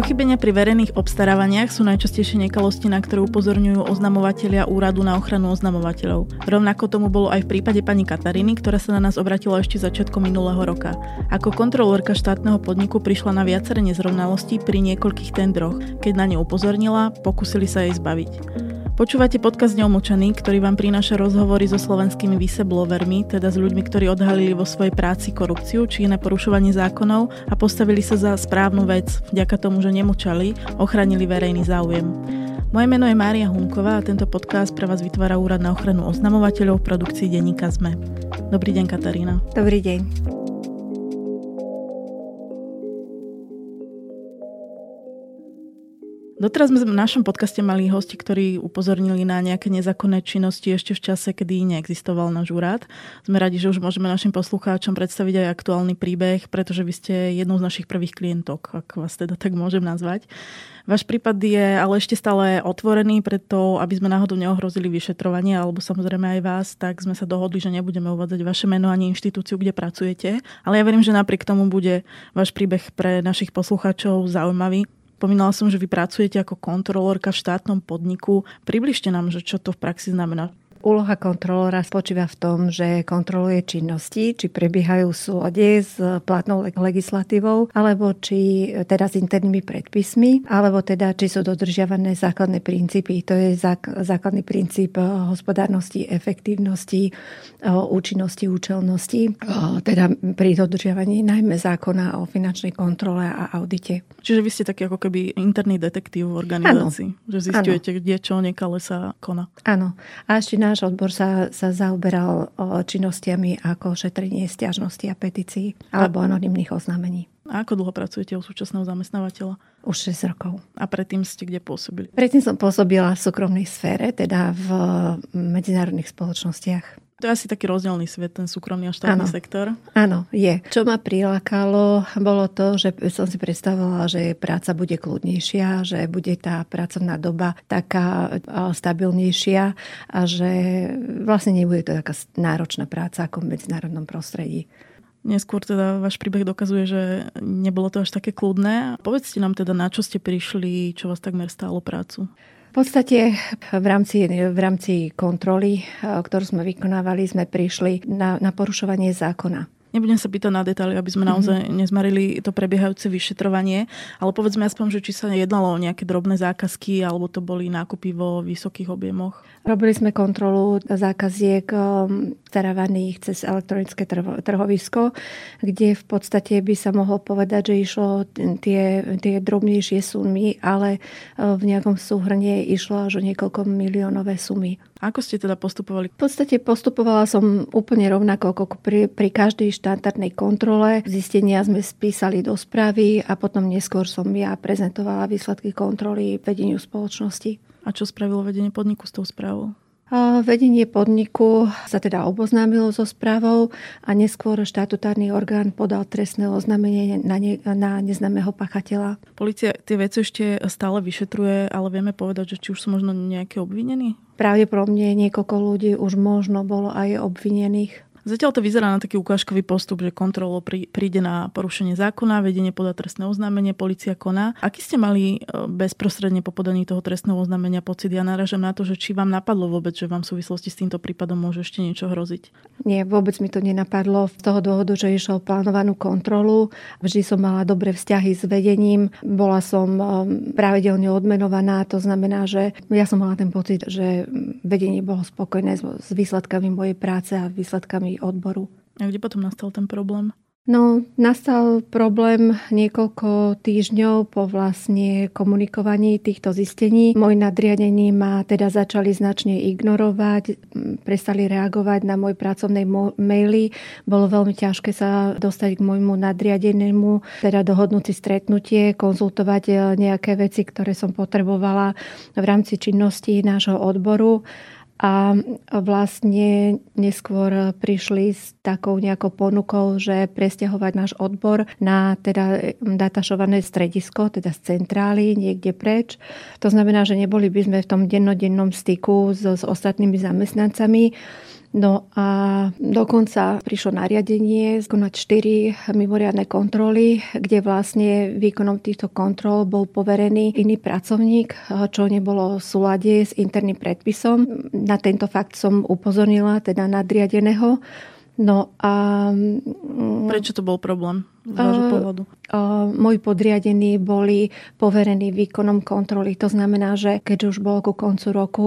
Pochybenia pri verejných obstarávaniach sú najčastejšie nekalosti, na ktoré upozorňujú oznamovatelia úradu na ochranu oznamovateľov. Rovnako tomu bolo aj v prípade pani Kataríny, ktorá sa na nás obratila ešte začiatkom minulého roka. Ako kontrolórka štátneho podniku prišla na viaceré nezrovnalosti pri niekoľkých tendroch. Keď na ne upozornila, pokúsili sa jej zbaviť. Počúvate podcast Neomlčaný, ktorý vám prináša rozhovory so slovenskými whistleblowermi, teda s ľuďmi, ktorí odhalili vo svojej práci korupciu či iné porušovanie zákonov a postavili sa za správnu vec, vďaka tomu, že nemočali, ochránili verejný záujem. Moje meno je Mária Hunková a tento podcast pre vás vytvára Úrad na ochranu oznamovateľov v produkcii denníka ZME. Dobrý deň, Katarína. Dobrý deň. Doteraz sme v našom podcaste mali hosti, ktorí upozornili na nejaké nezákonné činnosti ešte v čase, kedy neexistoval náš úrad. Sme radi, že už môžeme našim poslucháčom predstaviť aj aktuálny príbeh, pretože vy ste jednou z našich prvých klientok, ak vás teda tak môžem nazvať. Váš prípad je ale ešte stále otvorený, preto aby sme náhodou neohrozili vyšetrovanie, alebo samozrejme aj vás, tak sme sa dohodli, že nebudeme uvádzať vaše meno ani inštitúciu, kde pracujete. Ale ja verím, že napriek tomu bude váš príbeh pre našich poslucháčov zaujímavý. Spomínala som, že vy pracujete ako kontrolórka v štátnom podniku. Približte nám, že čo to v praxi znamená. Úloha kontrolóra spočíva v tom, že kontroluje činnosti, či prebiehajú v súlade s platnou legislatívou, alebo či teda s internými predpismi, alebo teda či sú dodržiavané základné princípy. To je základný princíp eh, hospodárnosti, efektívnosti, eh, účinnosti, účelnosti, eh, teda pri dodržiavaní najmä zákona o finančnej kontrole a audite. Čiže vy ste taký ako keby interný detektív v organizácii, ano. že zistujete, ano. kde čo nekale sa koná. Áno. A ešte na náš odbor sa, sa zaoberal činnostiami ako šetrenie stiažnosti a petícií alebo anonimných oznámení. A ako dlho pracujete u súčasného zamestnávateľa? Už 6 rokov. A predtým ste kde pôsobili? Predtým som pôsobila v súkromnej sfére, teda v medzinárodných spoločnostiach. To je asi taký rozdielný svet, ten súkromný a štátny ano. sektor. Áno, je. Čo ma prilákalo, bolo to, že som si predstavovala, že práca bude kľudnejšia, že bude tá pracovná doba taká stabilnejšia a že vlastne nebude to taká náročná práca ako v medzinárodnom prostredí. Neskôr teda váš príbeh dokazuje, že nebolo to až také kľudné. Povedzte nám teda, na čo ste prišli, čo vás takmer stálo prácu. V podstate v rámci, v rámci kontroly, ktorú sme vykonávali, sme prišli na, na porušovanie zákona. Nebudem sa pýtať na detaily, aby sme naozaj mm-hmm. nezmarili to prebiehajúce vyšetrovanie, ale povedzme aspoň, že či sa jednalo o nejaké drobné zákazky, alebo to boli nákupy vo vysokých objemoch. Robili sme kontrolu zákaziek starávaných cez elektronické trhovisko, kde v podstate by sa mohlo povedať, že išlo tie, tie drobnejšie sumy, ale uh, v nejakom súhrne išlo až o niekoľko miliónové sumy. Ako ste teda postupovali? V podstate postupovala som úplne rovnako ako pri, pri každej štandardnej kontrole. Zistenia sme spísali do správy a potom neskôr som ja prezentovala výsledky kontroly vedeniu spoločnosti. A čo spravilo vedenie podniku s tou správou? Vedenie podniku sa teda oboznámilo so správou a neskôr štatutárny orgán podal trestné oznámenie na, ne, na neznámeho pachateľa. Polícia tie veci ešte stále vyšetruje, ale vieme povedať, že či už sú možno nejaké obvinení? Pravdepodobne niekoľko ľudí už možno bolo aj obvinených. Zatiaľ to vyzerá na taký ukážkový postup, že kontrolo príde na porušenie zákona, vedenie podá trestné oznámenie, policia koná. Aký ste mali e, bezprostredne po podaní toho trestného oznámenia pocit? Ja náražam na to, že či vám napadlo vôbec, že vám v súvislosti s týmto prípadom môže ešte niečo hroziť? Nie, vôbec mi to nenapadlo z toho dôvodu, že išlo plánovanú kontrolu. Vždy som mala dobré vzťahy s vedením. Bola som e, pravidelne odmenovaná, to znamená, že ja som mala ten pocit, že vedenie bolo spokojné s výsledkami mojej práce a výsledkami odboru. A kde potom nastal ten problém? No, nastal problém niekoľko týždňov po vlastne komunikovaní týchto zistení. Môj nadriadení ma teda začali značne ignorovať, prestali reagovať na môj pracovnej mo- maily. Bolo veľmi ťažké sa dostať k môjmu nadriadenému, teda dohodnúť si stretnutie, konzultovať e, nejaké veci, ktoré som potrebovala v rámci činnosti nášho odboru a vlastne neskôr prišli s takou nejakou ponukou, že presťahovať náš odbor na teda datašované stredisko, teda z centrály niekde preč. To znamená, že neboli by sme v tom dennodennom styku so, s ostatnými zamestnancami No a dokonca prišlo nariadenie skonať 4 mimoriadne kontroly, kde vlastne výkonom týchto kontrol bol poverený iný pracovník, čo nebolo v súlade s interným predpisom. Na tento fakt som upozornila teda nadriadeného. No a... Prečo to bol problém vášho uh? Uh, moji podriadení boli poverení výkonom kontroly. To znamená, že keď už bolo ku koncu roku,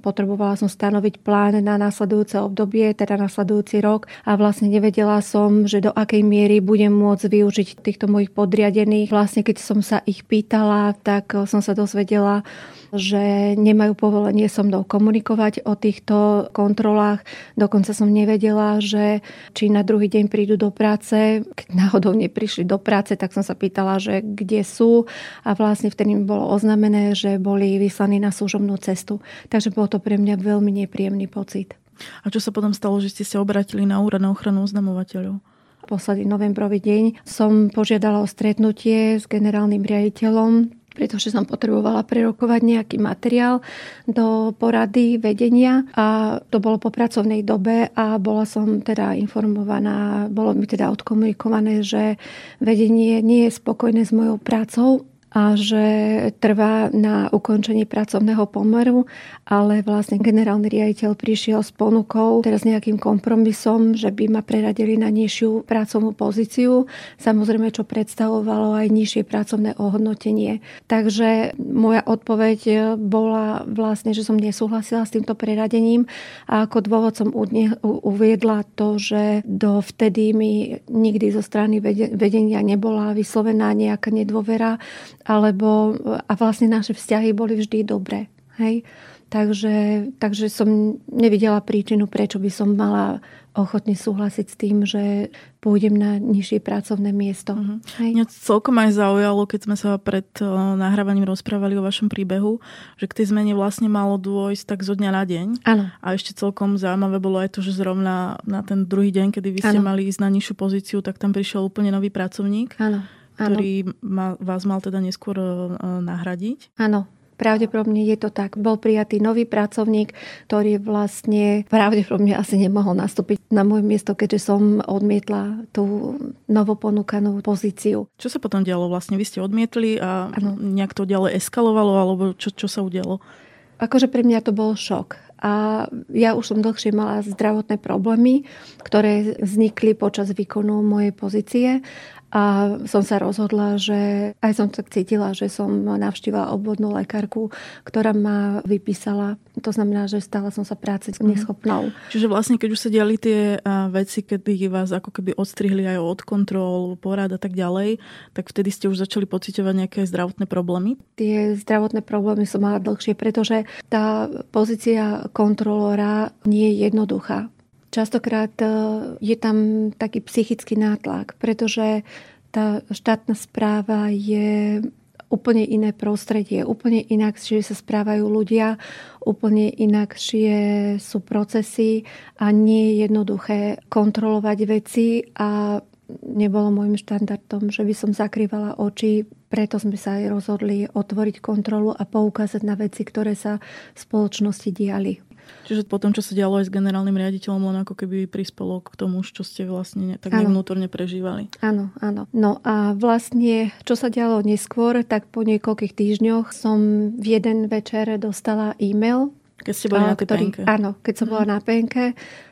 potrebovala som stanoviť plán na následujúce obdobie, teda následujúci rok a vlastne nevedela som, že do akej miery budem môcť využiť týchto mojich podriadených. Vlastne keď som sa ich pýtala, tak som sa dozvedela, že nemajú povolenie so mnou komunikovať o týchto kontrolách. Dokonca som nevedela, že či na druhý deň prídu do práce. Keď náhodou neprišli do práce, tak som sa pýtala, že kde sú a vlastne vtedy mi bolo oznamené, že boli vyslaní na služobnú cestu. Takže bolo to pre mňa veľmi nepríjemný pocit. A čo sa potom stalo, že ste sa obratili na úrad na ochranu oznamovateľov? posledný novembrový deň som požiadala o stretnutie s generálnym riaditeľom pretože som potrebovala prerokovať nejaký materiál do porady vedenia a to bolo po pracovnej dobe a bola som teda informovaná, bolo mi teda odkomunikované, že vedenie nie je spokojné s mojou prácou a že trvá na ukončení pracovného pomeru, ale vlastne generálny riaditeľ prišiel s ponukou, teraz nejakým kompromisom, že by ma preradili na nižšiu pracovnú pozíciu, samozrejme, čo predstavovalo aj nižšie pracovné ohodnotenie. Takže moja odpoveď bola vlastne, že som nesúhlasila s týmto preradením a ako dôvod som uviedla to, že dovtedy mi nikdy zo strany vedenia nebola vyslovená nejaká nedôvera alebo a vlastne naše vzťahy boli vždy dobré. Hej? Takže, takže som nevidela príčinu, prečo by som mala ochotne súhlasiť s tým, že pôjdem na nižšie pracovné miesto. Uh-huh. Hej. Mňa celkom aj zaujalo, keď sme sa pred uh, nahrávaním rozprávali o vašom príbehu, že k tej zmene vlastne malo dôjsť tak zo dňa na deň. Ano. A ešte celkom zaujímavé bolo aj to, že zrovna na ten druhý deň, kedy vy ste ano. mali ísť na nižšiu pozíciu, tak tam prišiel úplne nový pracovník. Áno ktorý ma, vás mal teda neskôr uh, nahradiť. Áno, Pravdepodobne je to tak. Bol prijatý nový pracovník, ktorý vlastne pravdepodobne asi nemohol nastúpiť na moje miesto, keďže som odmietla tú novoponúkanú pozíciu. Čo sa potom dialo vlastne? Vy ste odmietli a ano. nejak to ďalej eskalovalo, alebo čo, čo sa udialo? Akože pre mňa to bol šok. A ja už som dlhšie mala zdravotné problémy, ktoré vznikli počas výkonu mojej pozície a som sa rozhodla, že aj som tak cítila, že som navštívila obvodnú lekárku, ktorá ma vypísala. To znamená, že stala som sa práce mhm. neschopnou. Čiže vlastne, keď už sa diali tie veci, kedy vás ako keby odstrihli aj od kontrol, porad a tak ďalej, tak vtedy ste už začali pociťovať nejaké zdravotné problémy? Tie zdravotné problémy som mala dlhšie, pretože tá pozícia kontrolóra nie je jednoduchá. Častokrát e, je tam taký psychický nátlak, pretože tá štátna správa je úplne iné prostredie, úplne inakšie sa správajú ľudia, úplne inakšie sú procesy a nie je jednoduché kontrolovať veci a nebolo môjim štandardom, že by som zakrývala oči, preto sme sa aj rozhodli otvoriť kontrolu a poukázať na veci, ktoré sa v spoločnosti diali. Čiže potom, čo sa dialo aj s generálnym riaditeľom, on ako keby prispelo k tomu, čo ste vlastne tak vnútorne prežívali. Áno, áno. No a vlastne, čo sa dialo neskôr, tak po niekoľkých týždňoch som v jeden večer dostala e-mail keď ste boli na tej ktorý, penke. Áno, keď som bola mhm. na penke,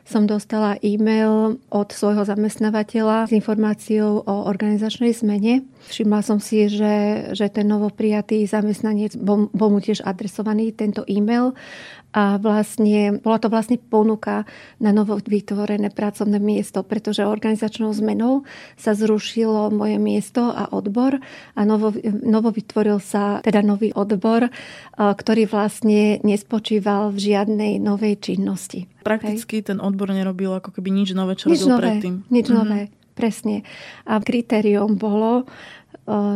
som dostala e-mail od svojho zamestnávateľa s informáciou o organizačnej zmene. Všimla som si, že, že ten novoprijatý zamestnanec bol, bol mu tiež adresovaný tento e-mail a vlastne, bola to vlastne ponuka na novo vytvorené pracovné miesto, pretože organizačnou zmenou sa zrušilo moje miesto a odbor a novo, novo vytvoril sa teda nový odbor, ktorý vlastne nespočíval v žiadnej novej činnosti. Prakticky Hej. ten odbor nerobil ako keby nič nové, čo nič robil nové, predtým. Nič mhm. nové, presne. A kritérium bolo,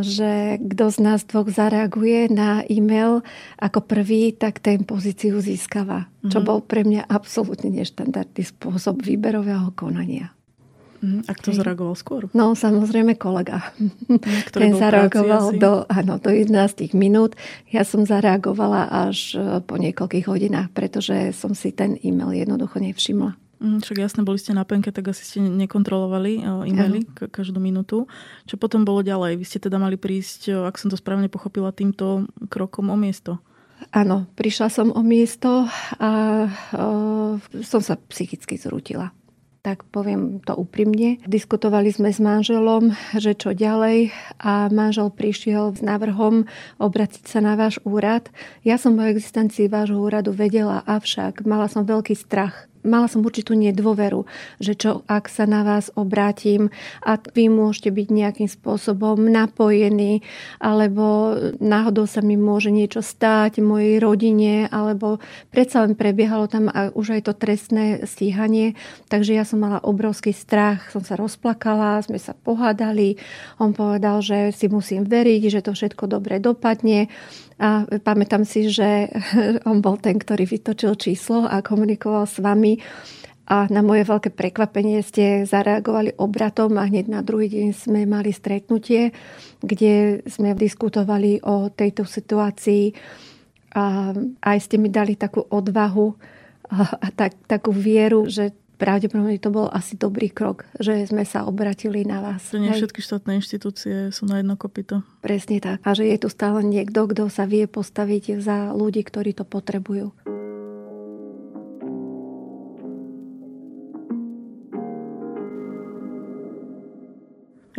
že kto z nás dvoch zareaguje na e-mail ako prvý, tak ten pozíciu získava. Mm-hmm. Čo mhm. bol pre mňa absolútne neštandardný spôsob výberového konania. Mm, a kto zareagoval skôr? No, samozrejme kolega. Ktorý Ten zareagoval do, áno, do 11 minút. Ja som zareagovala až e, po niekoľkých hodinách, pretože som si ten e-mail jednoducho nevšimla. Mm, však jasne, boli ste na penke, tak asi ste nekontrolovali e-maily ano. každú minútu. Čo potom bolo ďalej? Vy ste teda mali prísť, ak som to správne pochopila, týmto krokom o miesto. Áno, prišla som o miesto a o, som sa psychicky zrútila tak poviem to úprimne. Diskutovali sme s manželom, že čo ďalej a manžel prišiel s návrhom obraciť sa na váš úrad. Ja som o existencii vášho úradu vedela, avšak mala som veľký strach mala som určitú nedôveru, že čo ak sa na vás obrátim a vy môžete byť nejakým spôsobom napojení, alebo náhodou sa mi môže niečo stáť mojej rodine, alebo predsa len prebiehalo tam už aj to trestné stíhanie, takže ja som mala obrovský strach, som sa rozplakala, sme sa pohádali, on povedal, že si musím veriť, že to všetko dobre dopadne a pamätám si, že on bol ten, ktorý vytočil číslo a komunikoval s vami. A na moje veľké prekvapenie ste zareagovali obratom a hneď na druhý deň sme mali stretnutie, kde sme diskutovali o tejto situácii a aj ste mi dali takú odvahu a tak, takú vieru, že pravdepodobne to bol asi dobrý krok, že sme sa obratili na vás. Že nie všetky štátne inštitúcie sú na jedno kopito. Presne tak. A že je tu stále niekto, kto sa vie postaviť za ľudí, ktorí to potrebujú.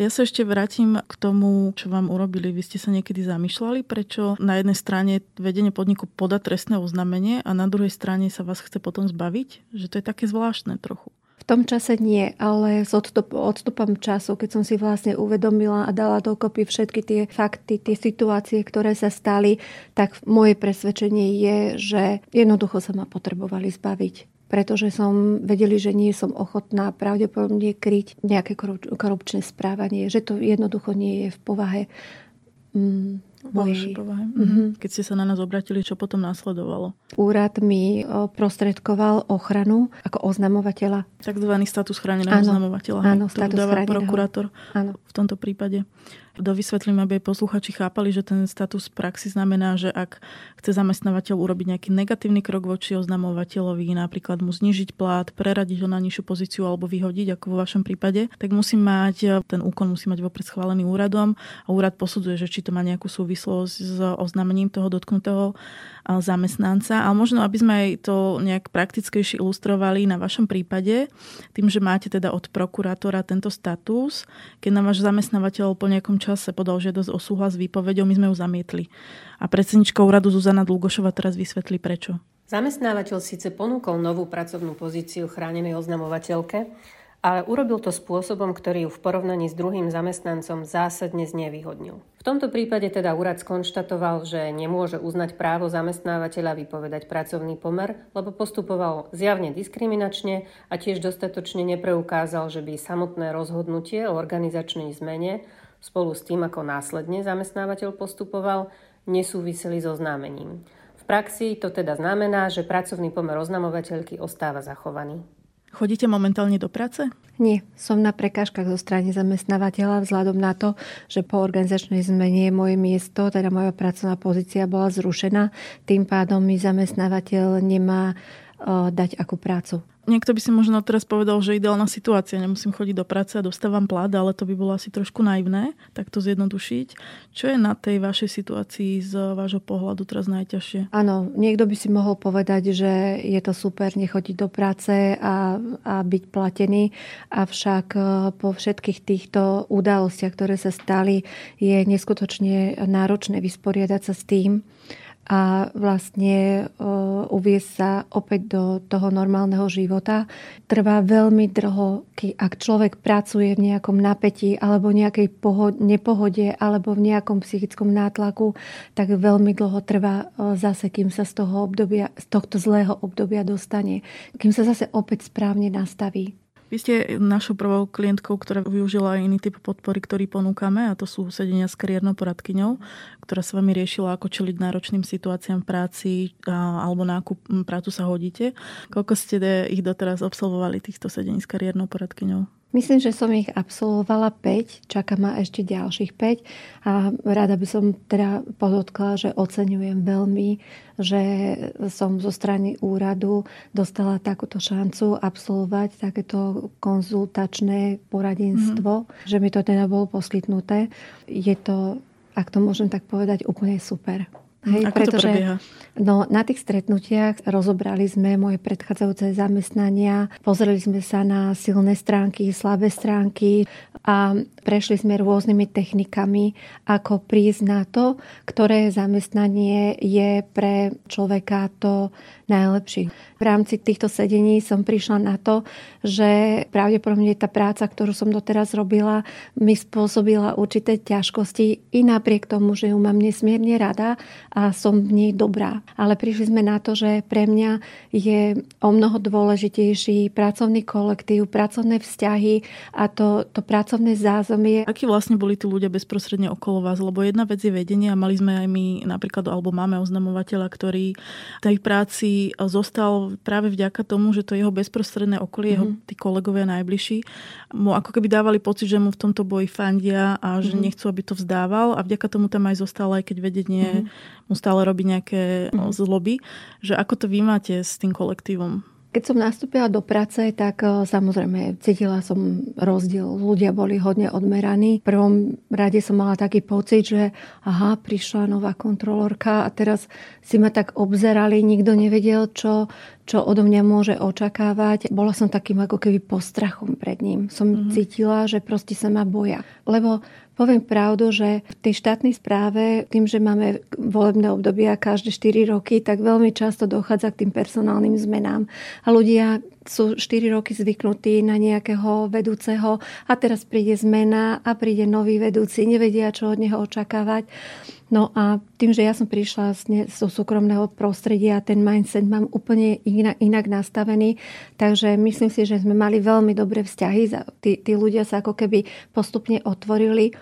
Ja sa ešte vrátim k tomu, čo vám urobili. Vy ste sa niekedy zamýšľali, prečo na jednej strane vedenie podniku poda trestné oznámenie a na druhej strane sa vás chce potom zbaviť? Že to je také zvláštne trochu. V tom čase nie, ale s odstup, odstupom času, keď som si vlastne uvedomila a dala dokopy všetky tie fakty, tie situácie, ktoré sa stali, tak moje presvedčenie je, že jednoducho sa ma potrebovali zbaviť pretože som vedeli, že nie som ochotná pravdepodobne kryť nejaké korupčné správanie, že to jednoducho nie je v povahe mm, mojej. povahe. Mm-hmm. Keď ste sa na nás obratili, čo potom následovalo? Úrad mi prostredkoval ochranu ako oznamovateľa. Takzvaný status chráneného oznamovateľa. Áno, status dáva prokurátor áno. v tomto prípade. Dovysvetlím, aby aj posluchači chápali, že ten status praxi znamená, že ak chce zamestnávateľ urobiť nejaký negatívny krok voči oznamovateľovi, napríklad mu znižiť plát, preradiť ho na nižšiu pozíciu alebo vyhodiť, ako vo vašom prípade, tak musí mať, ten úkon musí mať vopred schválený úradom a úrad posudzuje, že či to má nejakú súvislosť s oznámením toho dotknutého zamestnanca. A možno, aby sme aj to nejak praktickejšie ilustrovali na vašom prípade, tým, že máte teda od prokurátora tento status, keď na váš zamestnávateľ po nejakom čase podal žiadosť o súhlas s výpovedou, my sme ju zamietli. A predsednička úradu Zuzana Dlugošova teraz vysvetlí prečo. Zamestnávateľ síce ponúkol novú pracovnú pozíciu chránenej oznamovateľke, ale urobil to spôsobom, ktorý ju v porovnaní s druhým zamestnancom zásadne znevýhodnil. V tomto prípade teda úrad skonštatoval, že nemôže uznať právo zamestnávateľa vypovedať pracovný pomer, lebo postupoval zjavne diskriminačne a tiež dostatočne nepreukázal, že by samotné rozhodnutie o organizačnej zmene spolu s tým, ako následne zamestnávateľ postupoval, nesúviseli so známením. V praxi to teda znamená, že pracovný pomer oznamovateľky ostáva zachovaný. Chodíte momentálne do práce? Nie, som na prekážkach zo strany zamestnávateľa vzhľadom na to, že po organizačnej zmene moje miesto, teda moja pracovná pozícia bola zrušená. Tým pádom mi zamestnávateľ nemá dať akú prácu. Niekto by si možno teraz povedal, že ideálna situácia, nemusím chodiť do práce a dostávam plat, ale to by bolo asi trošku naivné, tak to zjednodušiť. Čo je na tej vašej situácii z vášho pohľadu teraz najťažšie? Áno, niekto by si mohol povedať, že je to super nechodiť do práce a, a byť platený, avšak e, po všetkých týchto udalostiach, ktoré sa stali, je neskutočne náročné vysporiadať sa s tým, a vlastne uviesť sa opäť do toho normálneho života. Trvá veľmi dlho, ak človek pracuje v nejakom napätí alebo nejakej nepohode alebo v nejakom psychickom nátlaku, tak veľmi dlho trvá zase, kým sa z, toho obdobia, z tohto zlého obdobia dostane. Kým sa zase opäť správne nastaví. Vy ste našou prvou klientkou, ktorá využila aj iný typ podpory, ktorý ponúkame, a to sú sedenia s kariérnou poradkyňou, ktorá s vami riešila, ako čeliť náročným situáciám v práci alebo na akú prácu sa hodíte. Koľko ste ich doteraz absolvovali, týchto sedení s kariérnou poradkyňou? Myslím, že som ich absolvovala 5, čaká ma ešte ďalších 5 a rada by som teda podotkla, že oceňujem veľmi, že som zo strany úradu dostala takúto šancu absolvovať takéto konzultačné poradenstvo, mm-hmm. že mi to teda bolo poskytnuté. Je to, ak to môžem tak povedať, úplne super. Hej, Ako pretože, to prebieha? No, na tých stretnutiach rozobrali sme moje predchádzajúce zamestnania, pozreli sme sa na silné stránky, slabé stránky a prešli sme rôznymi technikami, ako prísť na to, ktoré zamestnanie je pre človeka to najlepší. V rámci týchto sedení som prišla na to, že pravdepodobne tá práca, ktorú som doteraz robila, mi spôsobila určité ťažkosti i napriek tomu, že ju mám nesmierne rada a som v nej dobrá. Ale prišli sme na to, že pre mňa je o mnoho dôležitejší pracovný kolektív, pracovné vzťahy a to, to pracovné zázemie. Akí vlastne boli tí ľudia bezprostredne okolo vás? Lebo jedna vec je vedenie a mali sme aj my napríklad, alebo máme oznamovateľa, ktorý tej práci zostal práve vďaka tomu, že to jeho bezprostredné okolie, mm-hmm. jeho tí kolegovia najbližší, mu ako keby dávali pocit, že mu v tomto boji fandia a že mm-hmm. nechcú, aby to vzdával a vďaka tomu tam aj zostal, aj keď vedenie mm-hmm. mu stále robí nejaké mm-hmm. zloby. Že ako to vy máte s tým kolektívom? Keď som nastúpila do práce, tak e, samozrejme cítila som rozdiel. Ľudia boli hodne odmeraní. V prvom rade som mala taký pocit, že aha, prišla nová kontrolórka a teraz si ma tak obzerali, nikto nevedel, čo, čo odo mňa môže očakávať. Bola som takým ako keby postrachom pred ním. Som mm-hmm. cítila, že proste sa ma boja. Lebo Poviem pravdu, že v tej štátnej správe, tým, že máme volebné obdobia každé 4 roky, tak veľmi často dochádza k tým personálnym zmenám. A ľudia sú 4 roky zvyknutí na nejakého vedúceho a teraz príde zmena a príde nový vedúci, nevedia, čo od neho očakávať. No a tým, že ja som prišla zo súkromného prostredia, ten mindset mám úplne inak, inak nastavený, takže myslím si, že sme mali veľmi dobré vzťahy. Tí, tí ľudia sa ako keby postupne otvorili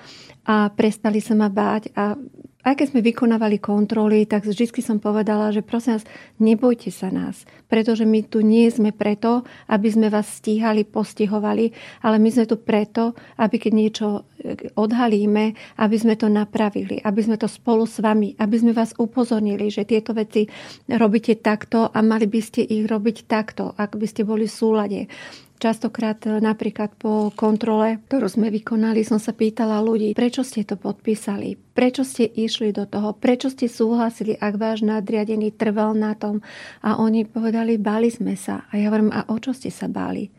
a prestali sa ma báť a aj keď sme vykonávali kontroly, tak vždy som povedala, že prosím vás, nebojte sa nás, pretože my tu nie sme preto, aby sme vás stíhali, postihovali, ale my sme tu preto, aby keď niečo eh, odhalíme, aby sme to napravili, aby sme to spolu s vami, aby sme vás upozornili, že tieto veci robíte takto a mali by ste ich robiť takto, ak by ste boli v súlade. Častokrát e, napríklad po kontrole, ktorú sme vykonali, som sa pýtala ľudí, prečo ste to podpísali, prečo ste išli do toho, prečo ste súhlasili, ak váš nadriadený trval na tom. A oni povedali, báli sme sa. A ja hovorím, a o čo ste sa báli?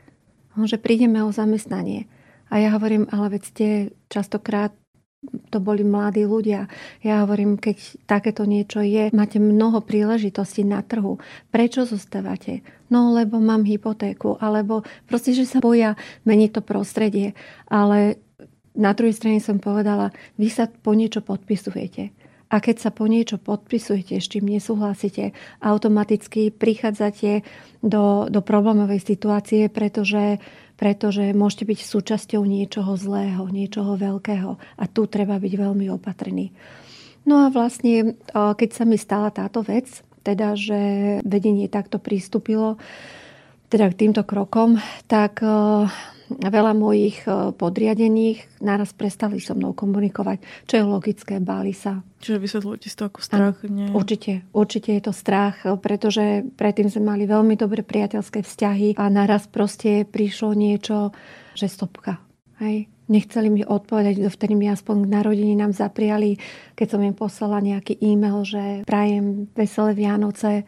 Že prídeme o zamestnanie. A ja hovorím, ale veď ste častokrát to boli mladí ľudia. Ja hovorím, keď takéto niečo je, máte mnoho príležitostí na trhu. Prečo zostávate? No, lebo mám hypotéku, alebo proste, že sa boja meniť to prostredie. Ale na druhej strane som povedala, vy sa po niečo podpisujete. A keď sa po niečo podpisujete, s čím nesúhlasíte, automaticky prichádzate do, do problémovej situácie, pretože pretože môžete byť súčasťou niečoho zlého, niečoho veľkého a tu treba byť veľmi opatrný. No a vlastne, keď sa mi stala táto vec, teda, že vedenie takto pristúpilo teda k týmto krokom, tak veľa mojich e, podriadených naraz prestali so mnou komunikovať, čo je logické, báli sa. Čiže vysvetľujete si to ako strach? Ano, nie? Určite, určite je to strach, e, pretože predtým sme mali veľmi dobré priateľské vzťahy a naraz proste prišlo niečo, že stopka. Hej? Nechceli mi odpovedať, dovtedy mi aspoň k narodení nám zapriali, keď som im poslala nejaký e-mail, že prajem veselé Vianoce,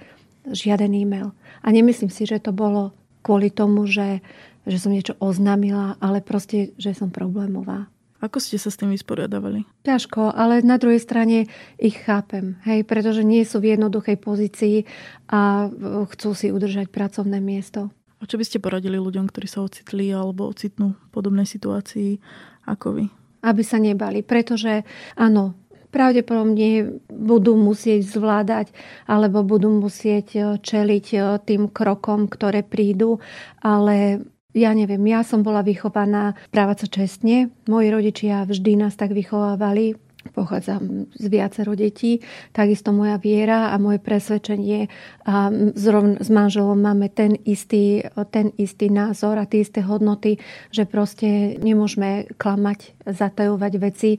žiaden e-mail. A nemyslím si, že to bolo kvôli tomu, že že som niečo oznámila, ale proste, že som problémová. Ako ste sa s tým vysporiadavali? Ťažko, ale na druhej strane ich chápem, hej, pretože nie sú v jednoduchej pozícii a chcú si udržať pracovné miesto. A čo by ste poradili ľuďom, ktorí sa ocitli alebo ocitnú v podobnej situácii ako vy? Aby sa nebali, pretože áno, pravdepodobne budú musieť zvládať alebo budú musieť čeliť tým krokom, ktoré prídu, ale ja neviem, ja som bola vychovaná správať sa čestne. Moji rodičia vždy nás tak vychovávali. Pochádzam z viacero detí, takisto moja viera a moje presvedčenie a zrovna s manželom máme ten istý, ten istý názor a tie isté hodnoty, že proste nemôžeme klamať, zatajovať veci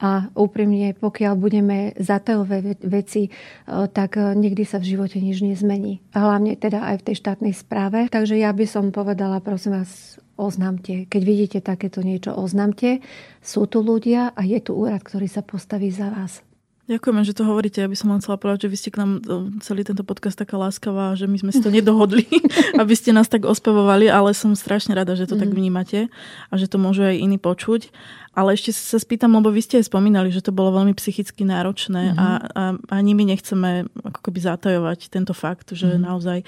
a úprimne, pokiaľ budeme zatajovať veci, e, tak nikdy sa v živote nič nezmení. Hlavne teda aj v tej štátnej správe. Takže ja by som povedala, prosím vás, oznámte. Keď vidíte takéto niečo, oznámte. Sú tu ľudia a je tu úrad, ktorý sa postaví za vás. Ďakujeme, že to hovoríte. Ja by som len chcela povedať, že vy ste k nám e, celý tento podcast taká láskavá, že my sme si to nedohodli, aby ste nás tak ospevovali, ale som strašne rada, že to mm. tak mhm. vnímate a že to môžu aj iní počuť. Ale ešte sa spýtam, lebo vy ste aj spomínali, že to bolo veľmi psychicky náročné mm-hmm. a, a ani my nechceme ako keby zatajovať tento fakt, že mm-hmm. naozaj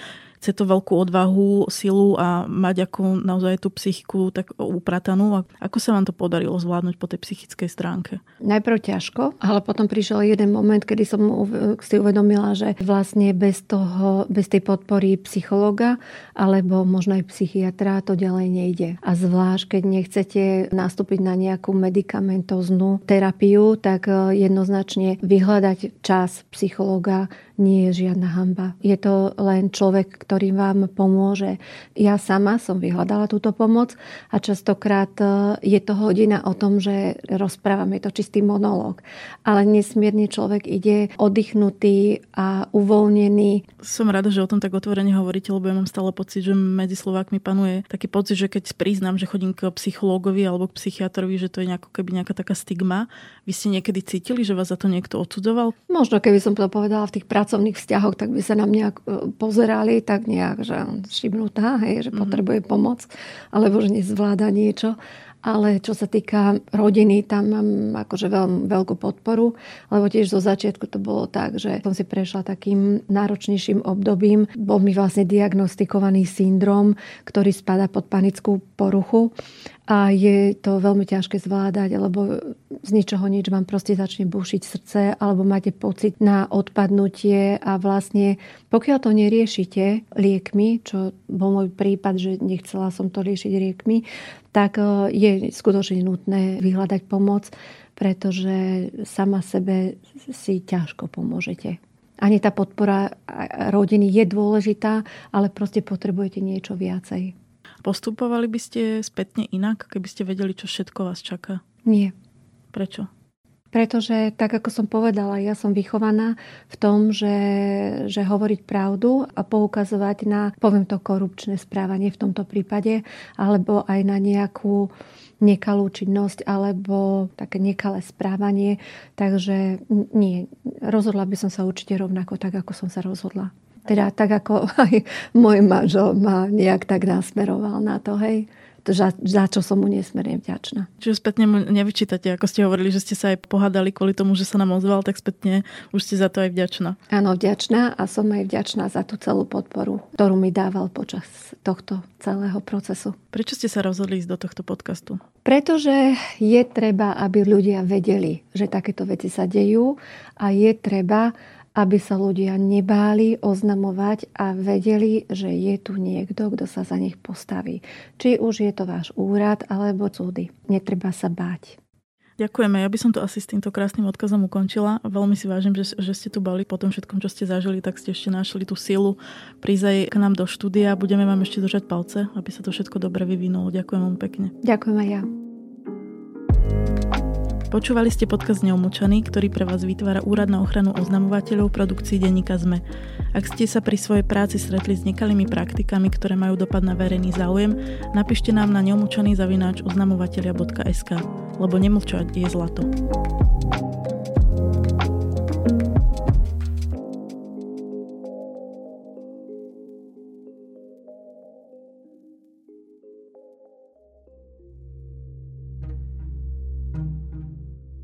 chce to veľkú odvahu, silu a mať ako naozaj tú psychiku tak upratanú. Ako sa vám to podarilo zvládnuť po tej psychickej stránke? Najprv ťažko, ale potom prišiel jeden moment, kedy som si uvedomila, že vlastne bez toho, bez tej podpory psychologa alebo možno aj psychiatra to ďalej nejde. A zvlášť, keď nechcete nastúpiť na nejakú medikamentoznú terapiu, tak eh, jednoznačne vyhľadať čas psychologa nie je žiadna hamba. Je to len človek, ktorý vám pomôže. Ja sama som vyhľadala túto pomoc a častokrát e, je to hodina o tom, že rozprávame to čistý monológ. Ale nesmierne človek ide oddychnutý a uvoľnený. Som rada, že o tom tak otvorene hovoríte, lebo ja mám stále pocit, že medzi Slovákmi panuje taký pocit, že keď priznám, že chodím k psychológovi alebo k psychiatrovi, že to je nejako keby nejaká taká stigma. Vy ste niekedy cítili, že vás za to niekto odsudzoval? Možno, keby som to povedala v tých pracovných vzťahoch, tak by sa na mňa e, pozerali tak nejak, že šibnutá, hej, že mm-hmm. potrebuje pomoc, alebo že nezvláda niečo. Ale čo sa týka rodiny, tam mám akože veľmi veľkú podporu, lebo tiež zo začiatku to bolo tak, že som si prešla takým náročnejším obdobím. Bol mi vlastne diagnostikovaný syndrom, ktorý spada pod panickú poruchu a je to veľmi ťažké zvládať, lebo z ničoho nič vám proste začne bušiť srdce alebo máte pocit na odpadnutie a vlastne pokiaľ to neriešite liekmi, čo bol môj prípad, že nechcela som to riešiť liekmi, tak e, je skutočne nutné vyhľadať pomoc, pretože sama sebe si ťažko pomôžete. Ani tá podpora rodiny je dôležitá, ale proste potrebujete niečo viacej. Postupovali by ste spätne inak, keby ste vedeli, čo všetko vás čaká? Nie. Prečo? Pretože, tak ako som povedala, ja som vychovaná v tom, že, že hovoriť pravdu a poukazovať na, poviem to, korupčné správanie v tomto prípade, alebo aj na nejakú nekalú činnosť alebo také nekalé správanie. Takže nie, rozhodla by som sa určite rovnako tak, ako som sa rozhodla. Teda tak, ako aj môj manžel ma nejak tak nasmeroval na to, hej za, za čo som mu nesmierne vďačná. Čiže spätne mu nevyčítate, ako ste hovorili, že ste sa aj pohádali kvôli tomu, že sa nám ozval, tak spätne už ste za to aj vďačná. Áno, vďačná a som aj vďačná za tú celú podporu, ktorú mi dával počas tohto celého procesu. Prečo ste sa rozhodli ísť do tohto podcastu? Pretože je treba, aby ľudia vedeli, že takéto veci sa dejú a je treba, aby sa ľudia nebáli oznamovať a vedeli, že je tu niekto, kto sa za nich postaví. Či už je to váš úrad alebo súdy. Netreba sa báť. Ďakujeme. Ja by som to asi s týmto krásnym odkazom ukončila. Veľmi si vážim, že, že ste tu boli po tom všetkom, čo ste zažili, tak ste ešte našli tú silu prísť aj k nám do štúdia. Budeme vám ešte držať palce, aby sa to všetko dobre vyvinulo. Ďakujem vám pekne. Ďakujem aj ja. Počúvali ste podcast Neumlčaný, ktorý pre vás vytvára Úrad na ochranu oznamovateľov produkcií denníka ZME. Ak ste sa pri svojej práci stretli s nekalými praktikami, ktoré majú dopad na verejný záujem, napíšte nám na neumlčaný zavináč oznamovateľia.sk, lebo nemlčať je zlato.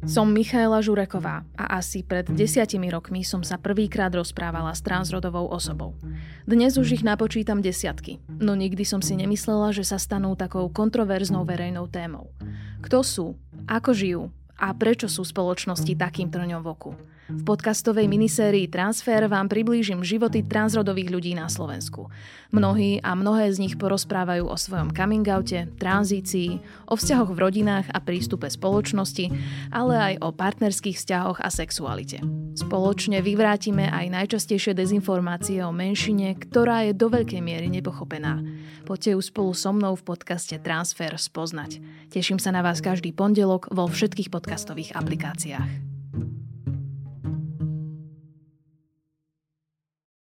Som Michaela Žureková a asi pred desiatimi rokmi som sa prvýkrát rozprávala s transrodovou osobou. Dnes už ich napočítam desiatky, no nikdy som si nemyslela, že sa stanú takou kontroverznou verejnou témou. Kto sú, ako žijú a prečo sú spoločnosti takým trňom v oku? V podcastovej minisérii Transfer vám priblížim životy transrodových ľudí na Slovensku. Mnohí a mnohé z nich porozprávajú o svojom coming oute, tranzícii, o vzťahoch v rodinách a prístupe spoločnosti, ale aj o partnerských vzťahoch a sexualite. Spoločne vyvrátime aj najčastejšie dezinformácie o menšine, ktorá je do veľkej miery nepochopená. Poďte ju spolu so mnou v podcaste Transfer spoznať. Teším sa na vás každý pondelok vo všetkých podcastových aplikáciách.